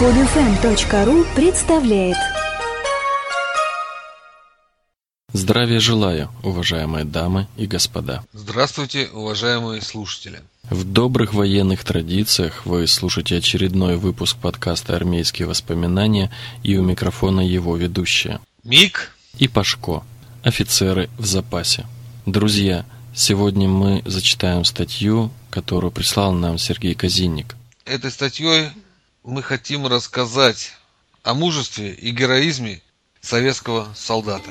Podfm.ru представляет Здравия желаю, уважаемые дамы и господа. Здравствуйте, уважаемые слушатели. В добрых военных традициях вы слушаете очередной выпуск подкаста «Армейские воспоминания» и у микрофона его ведущая. Мик И Пашко, офицеры в запасе. Друзья, сегодня мы зачитаем статью, которую прислал нам Сергей Казинник. Этой статьей мы хотим рассказать о мужестве и героизме советского солдата.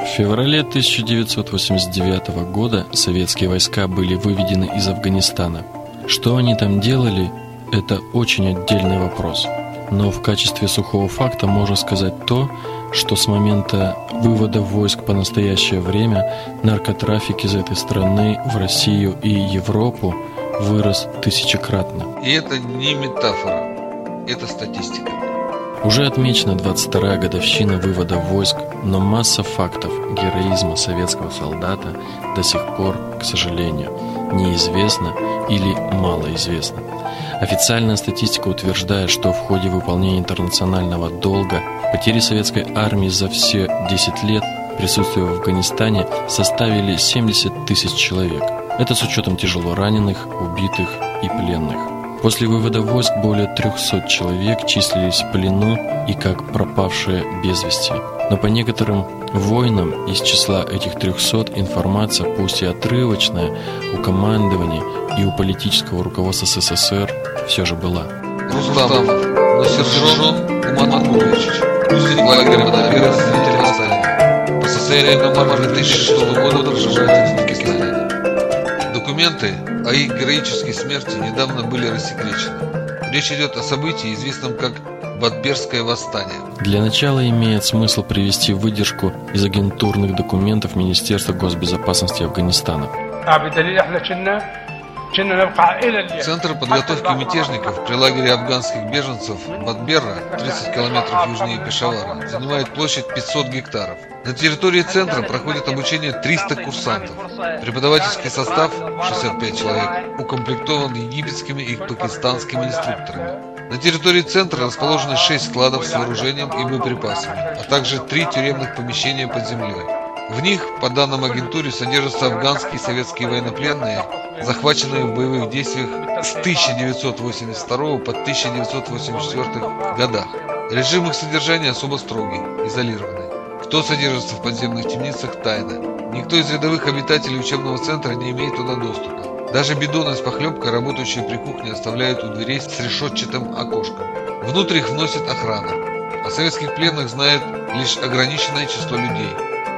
В феврале 1989 года советские войска были выведены из Афганистана. Что они там делали, это очень отдельный вопрос. Но в качестве сухого факта можно сказать то, что с момента вывода войск по настоящее время наркотрафик из этой страны в Россию и Европу вырос тысячекратно. И это не метафора, это статистика. Уже отмечена 22-я годовщина вывода войск, но масса фактов героизма советского солдата до сих пор, к сожалению, неизвестна или малоизвестна. Официальная статистика утверждает, что в ходе выполнения интернационального долга потери советской армии за все 10 лет присутствия в Афганистане составили 70 тысяч человек. Это с учетом тяжело раненых, убитых и пленных. После вывода войск более 300 человек числились в плену и как пропавшие без вести. Но по некоторым воинам из числа этих 300 информация, пусть и отрывочная, у командования и у политического руководства СССР все же была. Рустамов, Насерджон Уманманович, узник лагеря Бадабера, свидетель Сталина. По состоянию на март 2006 года проживает в Узбекистане. Документы о их героической смерти недавно были рассекречены. Речь идет о событии, известном как Бадберское восстание. Для начала имеет смысл привести выдержку из агентурных документов Министерства госбезопасности Афганистана. Центр подготовки мятежников при лагере афганских беженцев Бадберра, 30 километров южнее Пешавара, занимает площадь 500 гектаров. На территории центра проходит обучение 300 курсантов. Преподавательский состав, 65 человек, укомплектован египетскими и пакистанскими инструкторами. На территории центра расположены 6 складов с вооружением и боеприпасами, а также 3 тюремных помещения под землей. В них, по данным агентуре, содержатся афганские и советские военнопленные, захваченные в боевых действиях с 1982 по 1984 годах. Режим их содержания особо строгий, изолированный. Кто содержится в подземных темницах – тайна. Никто из рядовых обитателей учебного центра не имеет туда доступа. Даже бидоны с похлебкой, работающие при кухне, оставляют у дверей с решетчатым окошком. Внутрь их вносит охрана. О советских пленных знает лишь ограниченное число людей.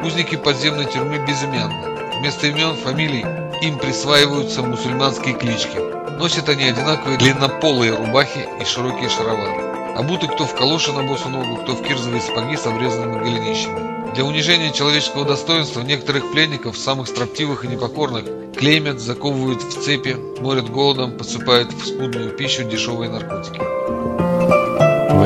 Узники подземной тюрьмы безымянны. Вместо имен, фамилий им присваиваются мусульманские клички. Носят они одинаковые длиннополые рубахи и широкие шаровары. Обуты кто в калоши на босу ногу, кто в кирзовые сапоги с обрезанными голенищами. Для унижения человеческого достоинства некоторых пленников, самых строптивых и непокорных, клеймят, заковывают в цепи, морят голодом, посыпают в скудную пищу дешевые наркотики.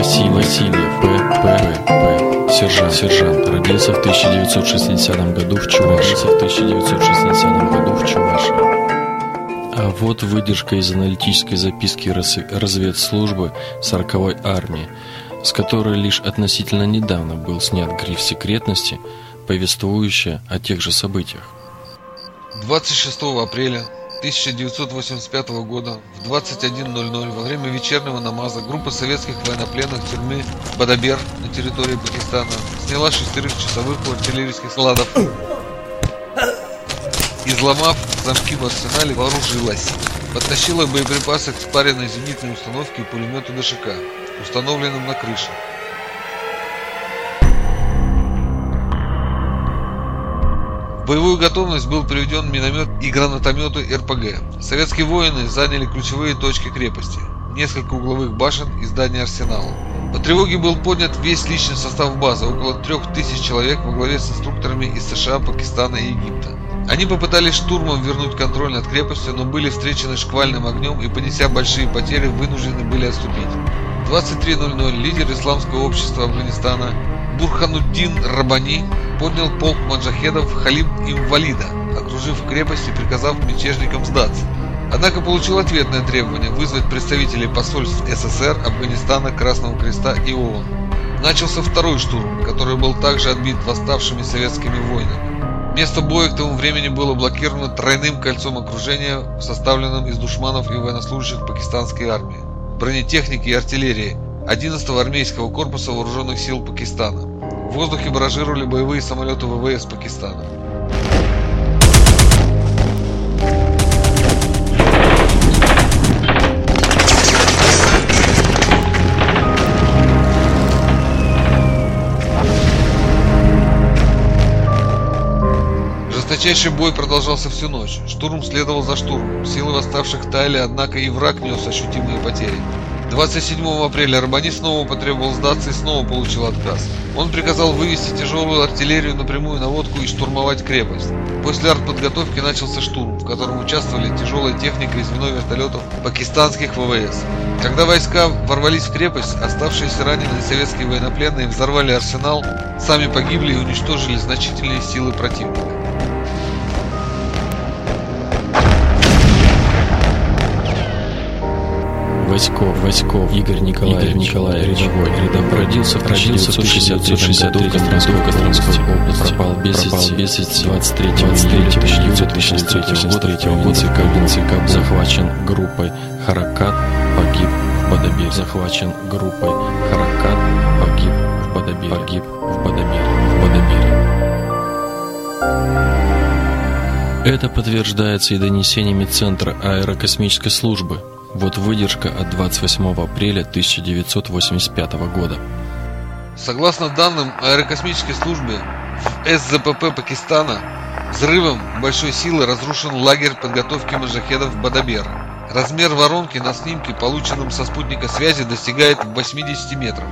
Василий Васильев, П. П. П. Сержант. Сержант. Родился в 1960 году в Чувашии. В 1960 году в Чувашии. А вот выдержка из аналитической записки раз- разведслужбы 40-й армии, с которой лишь относительно недавно был снят гриф секретности, повествующая о тех же событиях. 26 апреля 1985 года в 21.00 во время вечернего намаза группа советских военнопленных тюрьмы Бадабер на территории Пакистана сняла шестерых часовых артиллерийских складов. Изломав замки в арсенале, вооружилась. Подтащила боеприпасы к спаренной зенитной установке и пулемету ДШК, установленным на крыше. Боевую готовность был приведен миномет и гранатометы РПГ. Советские воины заняли ключевые точки крепости, несколько угловых башен и здания арсенала. По тревоге был поднят весь личный состав базы, около трех тысяч человек во главе с инструкторами из США, Пакистана и Египта. Они попытались штурмом вернуть контроль над крепостью, но были встречены шквальным огнем и, понеся большие потери, вынуждены были отступить. В 23.00 лидер исламского общества Афганистана Бурхануддин Рабани поднял полк маджахедов Халиб Инвалида, окружив крепость и приказав мятежникам сдаться. Однако получил ответное требование вызвать представителей посольств СССР, Афганистана, Красного Креста и ООН. Начался второй штурм, который был также отбит восставшими советскими воинами. Место боя к тому времени было блокировано тройным кольцом окружения, составленным из душманов и военнослужащих пакистанской армии, бронетехники и артиллерии 11-го армейского корпуса вооруженных сил Пакистана. В воздухе баражировали боевые самолеты ВВС Пакистана. Жесточайший бой продолжался всю ночь. Штурм следовал за штурмом. Силы восставших таяли, однако и враг нес ощутимые потери. 27 апреля Арбани снова потребовал сдаться и снова получил отказ. Он приказал вывести тяжелую артиллерию на прямую наводку и штурмовать крепость. После артподготовки начался штурм, в котором участвовали тяжелая техника и звено вертолетов пакистанских ВВС. Когда войска ворвались в крепость, оставшиеся раненые советские военнопленные взорвали арсенал, сами погибли и уничтожили значительные силы противника. Васьков, Васьков, Игорь Николаевич, Игорь Николаевич рядовой, рядовой, родился в 1963 году в Костромской области, пропал без пропал без 23 июля 1983 года в ЦК захвачен группой Харакат, погиб в Бадабере, захвачен группой Харакат, погиб в Бадабере, погиб в Бадабере, в Бадабере. Это подтверждается и донесениями Центра аэрокосмической службы, вот выдержка от 28 апреля 1985 года. Согласно данным аэрокосмической службы, в СЗПП Пакистана взрывом большой силы разрушен лагерь подготовки моджахедов Бадабер. Размер воронки на снимке, полученном со спутника связи, достигает 80 метров.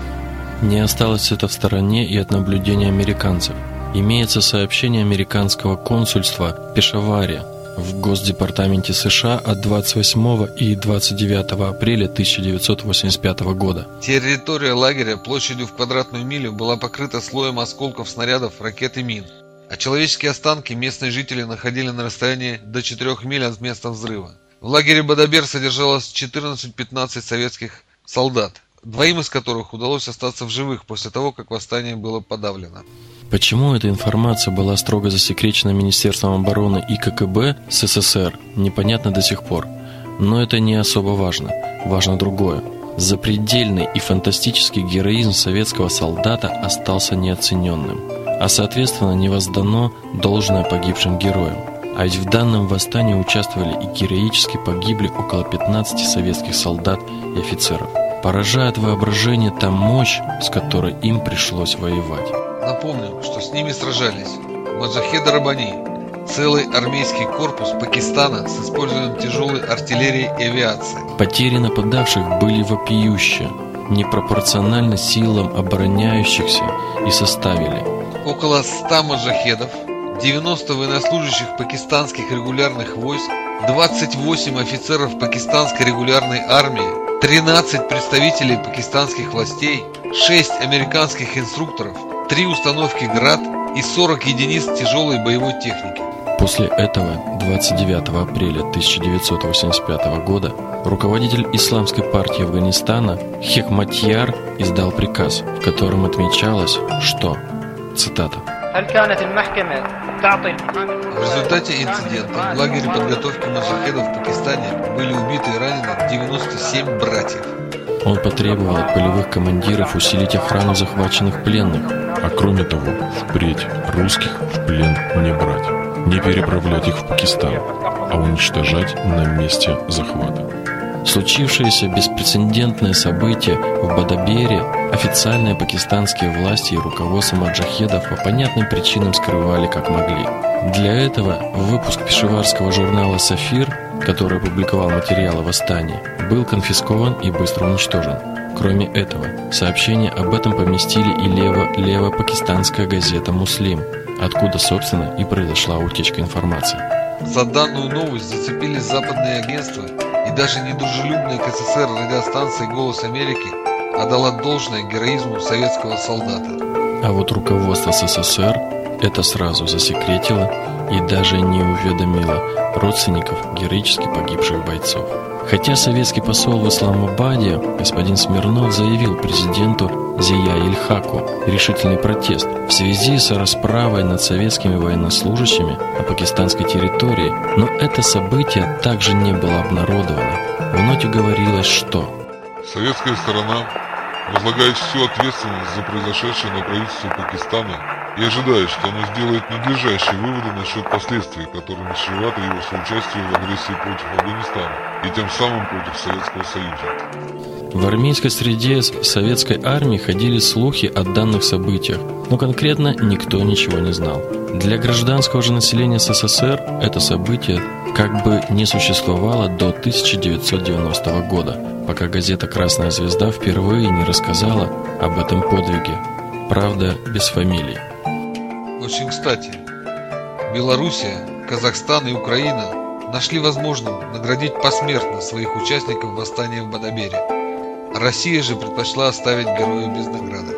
Не осталось это в стороне и от наблюдения американцев. Имеется сообщение американского консульства в Пешаваре в Госдепартаменте США от 28 и 29 апреля 1985 года. Территория лагеря площадью в квадратную милю была покрыта слоем осколков снарядов, ракет и мин, а человеческие останки местные жители находили на расстоянии до 4 миль от места взрыва. В лагере Бадабер содержалось 14-15 советских солдат, двоим из которых удалось остаться в живых после того, как восстание было подавлено. Почему эта информация была строго засекречена Министерством обороны и ККБ СССР, непонятно до сих пор. Но это не особо важно. Важно другое. Запредельный и фантастический героизм советского солдата остался неоцененным, а соответственно не воздано должное погибшим героям. А ведь в данном восстании участвовали и героически погибли около 15 советских солдат и офицеров. Поражает воображение та мощь, с которой им пришлось воевать. Напомню, что с ними сражались Маджахеда Рабани, целый армейский корпус Пакистана с использованием тяжелой артиллерии и авиации. Потери нападавших были вопиющие, непропорционально силам обороняющихся и составили около 100 маджахедов, 90 военнослужащих пакистанских регулярных войск, 28 офицеров пакистанской регулярной армии, 13 представителей пакистанских властей, 6 американских инструкторов, три установки «Град» и 40 единиц тяжелой боевой техники. После этого, 29 апреля 1985 года, руководитель Исламской партии Афганистана Хекматьяр издал приказ, в котором отмечалось, что, цитата, в результате инцидента в лагере подготовки маджахедов в Пакистане были убиты и ранены 97 братьев. Он потребовал от полевых командиров усилить охрану захваченных пленных, а кроме того, впредь русских в плен не брать, не переправлять их в Пакистан, а уничтожать на месте захвата. Случившееся беспрецедентное событие в Бадабере официальные пакистанские власти и руководство маджахедов по понятным причинам скрывали как могли. Для этого выпуск пешеварского журнала «Сафир», который опубликовал материалы восстания, был конфискован и быстро уничтожен. Кроме этого, сообщение об этом поместили и лево, лево-пакистанская газета «Муслим», откуда, собственно, и произошла утечка информации. За данную новость зацепились западные агентства и даже недружелюбная к СССР радиостанция «Голос Америки» отдала должное героизму советского солдата. А вот руководство СССР это сразу засекретило и даже не уведомило родственников героически погибших бойцов. Хотя советский посол в Исламабаде господин Смирнов заявил президенту Зия Ильхаку решительный протест в связи с расправой над советскими военнослужащими на пакистанской территории, но это событие также не было обнародовано. В ноте говорилось, что Советская сторона возлагает всю ответственность за произошедшее на правительство Пакистана и ожидает, что оно сделает надлежащие выводы насчет последствий, которыми чревато его соучастие в агрессии против Афганистана и тем самым против Советского Союза. В армейской среде советской армии ходили слухи о данных событиях, но конкретно никто ничего не знал. Для гражданского же населения СССР это событие как бы не существовало до 1990 года, пока газета «Красная звезда» впервые не рассказала об этом подвиге. Правда, без фамилий. Очень кстати, Белоруссия, Казахстан и Украина нашли возможным наградить посмертно своих участников восстания в Бадабере. Россия же предпочла оставить героев без награды.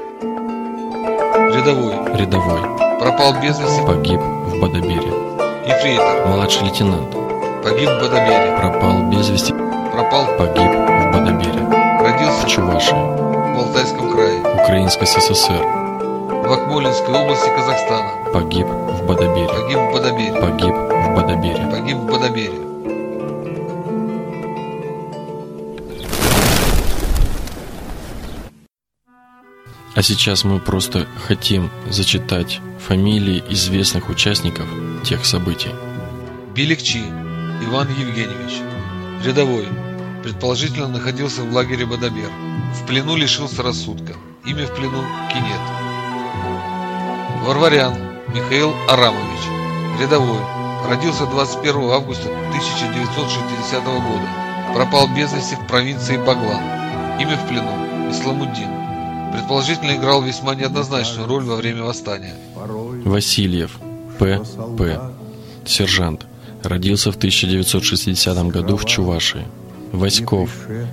Рядовой. Рядовой. Пропал без вести. Погиб в Бадабере. Ефрейтор. Младший лейтенант. Погиб в Бадабере. Пропал без вести. Пропал. Погиб в Бадабере. Родился в Чувашии. В Алтайском крае. Украинской ССР. В Акмолинской области Казахстана. Погиб в Бадабере. Погиб в Бадабере. Погиб в Бадабере. Погиб в Бадабере. А сейчас мы просто хотим зачитать фамилии известных участников тех событий. Биликчи Иван Евгеньевич, рядовой, предположительно находился в лагере Бадабер. В плену лишился рассудка. Имя в плену Кинет. Варварян Михаил Арамович, рядовой, родился 21 августа 1960 года. Пропал без вести в провинции Баглан. Имя в плену Исламуддин. Предположительно играл весьма неоднозначную роль во время восстания. Васильев П. П. Сержант. Родился в 1960 году в Чувашии. Васьков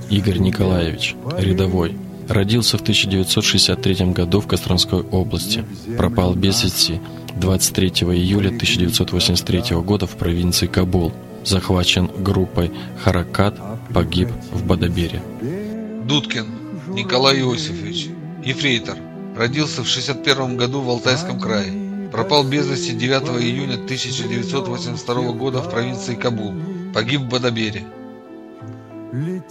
Игорь Николаевич. Рядовой. Родился в 1963 году в Костромской области. Пропал без вести 23 июля 1983 года в провинции Кабул. Захвачен группой Харакат, погиб в Бадабере. Дудкин Николай Иосифович, ефрейтор, родился в 61 году в Алтайском крае. Пропал без вести 9 июня 1982 года в провинции Кабул. Погиб в Бадабере.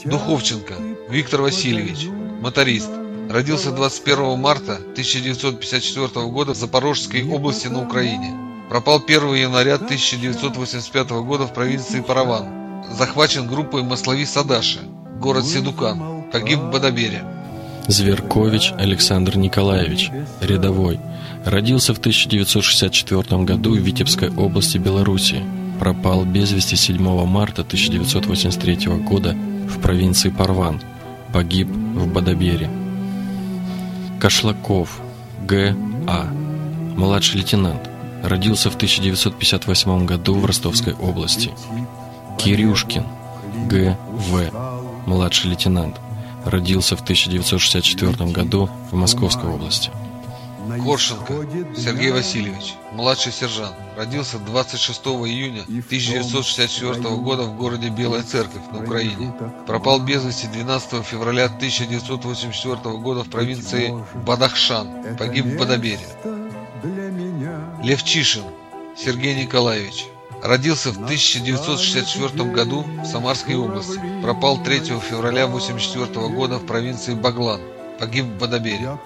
Духовченко Виктор Васильевич, моторист. Родился 21 марта 1954 года в Запорожской области на Украине. Пропал 1 января 1985 года в провинции Параван. Захвачен группой Маслави Садаши, город Седукан. Погиб в Бадабере. Зверкович Александр Николаевич, рядовой. Родился в 1964 году в Витебской области Белоруссии. Пропал без вести 7 марта 1983 года в провинции Парван. Погиб в Бадабере. Кашлаков Г. А. Младший лейтенант. Родился в 1958 году в Ростовской области. Кирюшкин Г. В. Младший лейтенант. Родился в 1964 году в Московской области. Коршенко Сергей Васильевич, младший сержант, родился 26 июня 1964 года в городе Белая Церковь на Украине. Пропал без вести 12 февраля 1984 года в провинции Бадахшан, погиб в Бадабере. Левчишин Сергей Николаевич, Родился в 1964 году в Самарской области. Пропал 3 февраля 1984 года в провинции Баглан. Погиб в Бадабере.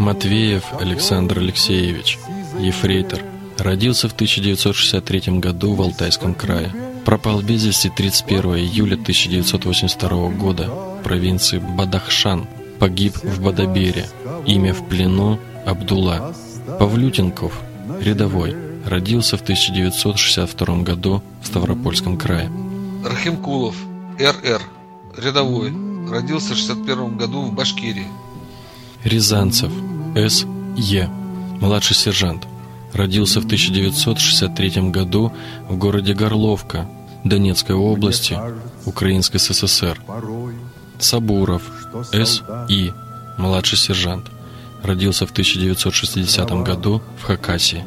Матвеев Александр Алексеевич, ефрейтор. Родился в 1963 году в Алтайском крае. Пропал без вести 31 июля 1982 года в провинции Бадахшан. Погиб в Бадабере. Имя в плену Абдулла. Павлютенков, рядовой. Родился в 1962 году в Ставропольском крае. Рахимкулов, РР, рядовой. Родился в 61 году в Башкирии. Рязанцев, С. Е. Младший сержант. Родился в 1963 году в городе Горловка, Донецкой области, Украинской СССР. Сабуров, С. И. Младший сержант. Родился в 1960 году в Хакасии.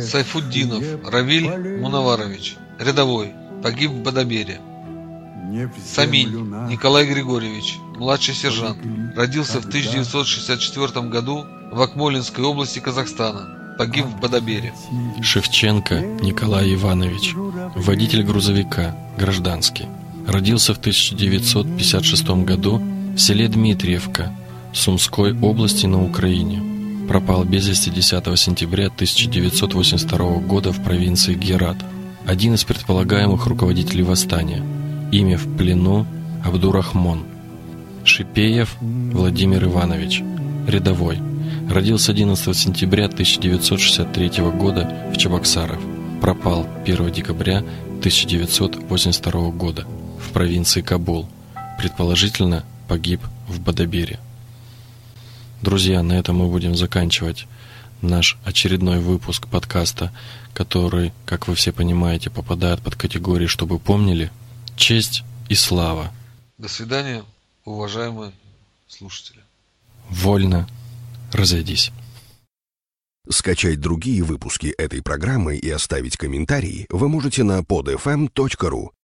Сайфуддинов Равиль Мунаварович, рядовой, погиб в Бадабере. Саминь Николай Григорьевич, младший сержант, родился в 1964 году в Акмолинской области Казахстана, погиб в Бадабере. Шевченко Николай Иванович, водитель грузовика, гражданский. Родился в 1956 году в селе Дмитриевка, Сумской области на Украине. Пропал без вести 10 сентября 1982 года в провинции Герат. Один из предполагаемых руководителей восстания. Имя в плену Абдурахмон. Шипеев Владимир Иванович. Рядовой. Родился 11 сентября 1963 года в Чебоксарах. Пропал 1 декабря 1982 года в провинции Кабул. Предположительно, погиб в Бадабере. Друзья, на этом мы будем заканчивать наш очередной выпуск подкаста, который, как вы все понимаете, попадает под категории «Чтобы помнили», честь и слава. До свидания, уважаемые слушатели. Вольно разойдись. Скачать другие выпуски этой программы и оставить комментарии вы можете на podfm.ru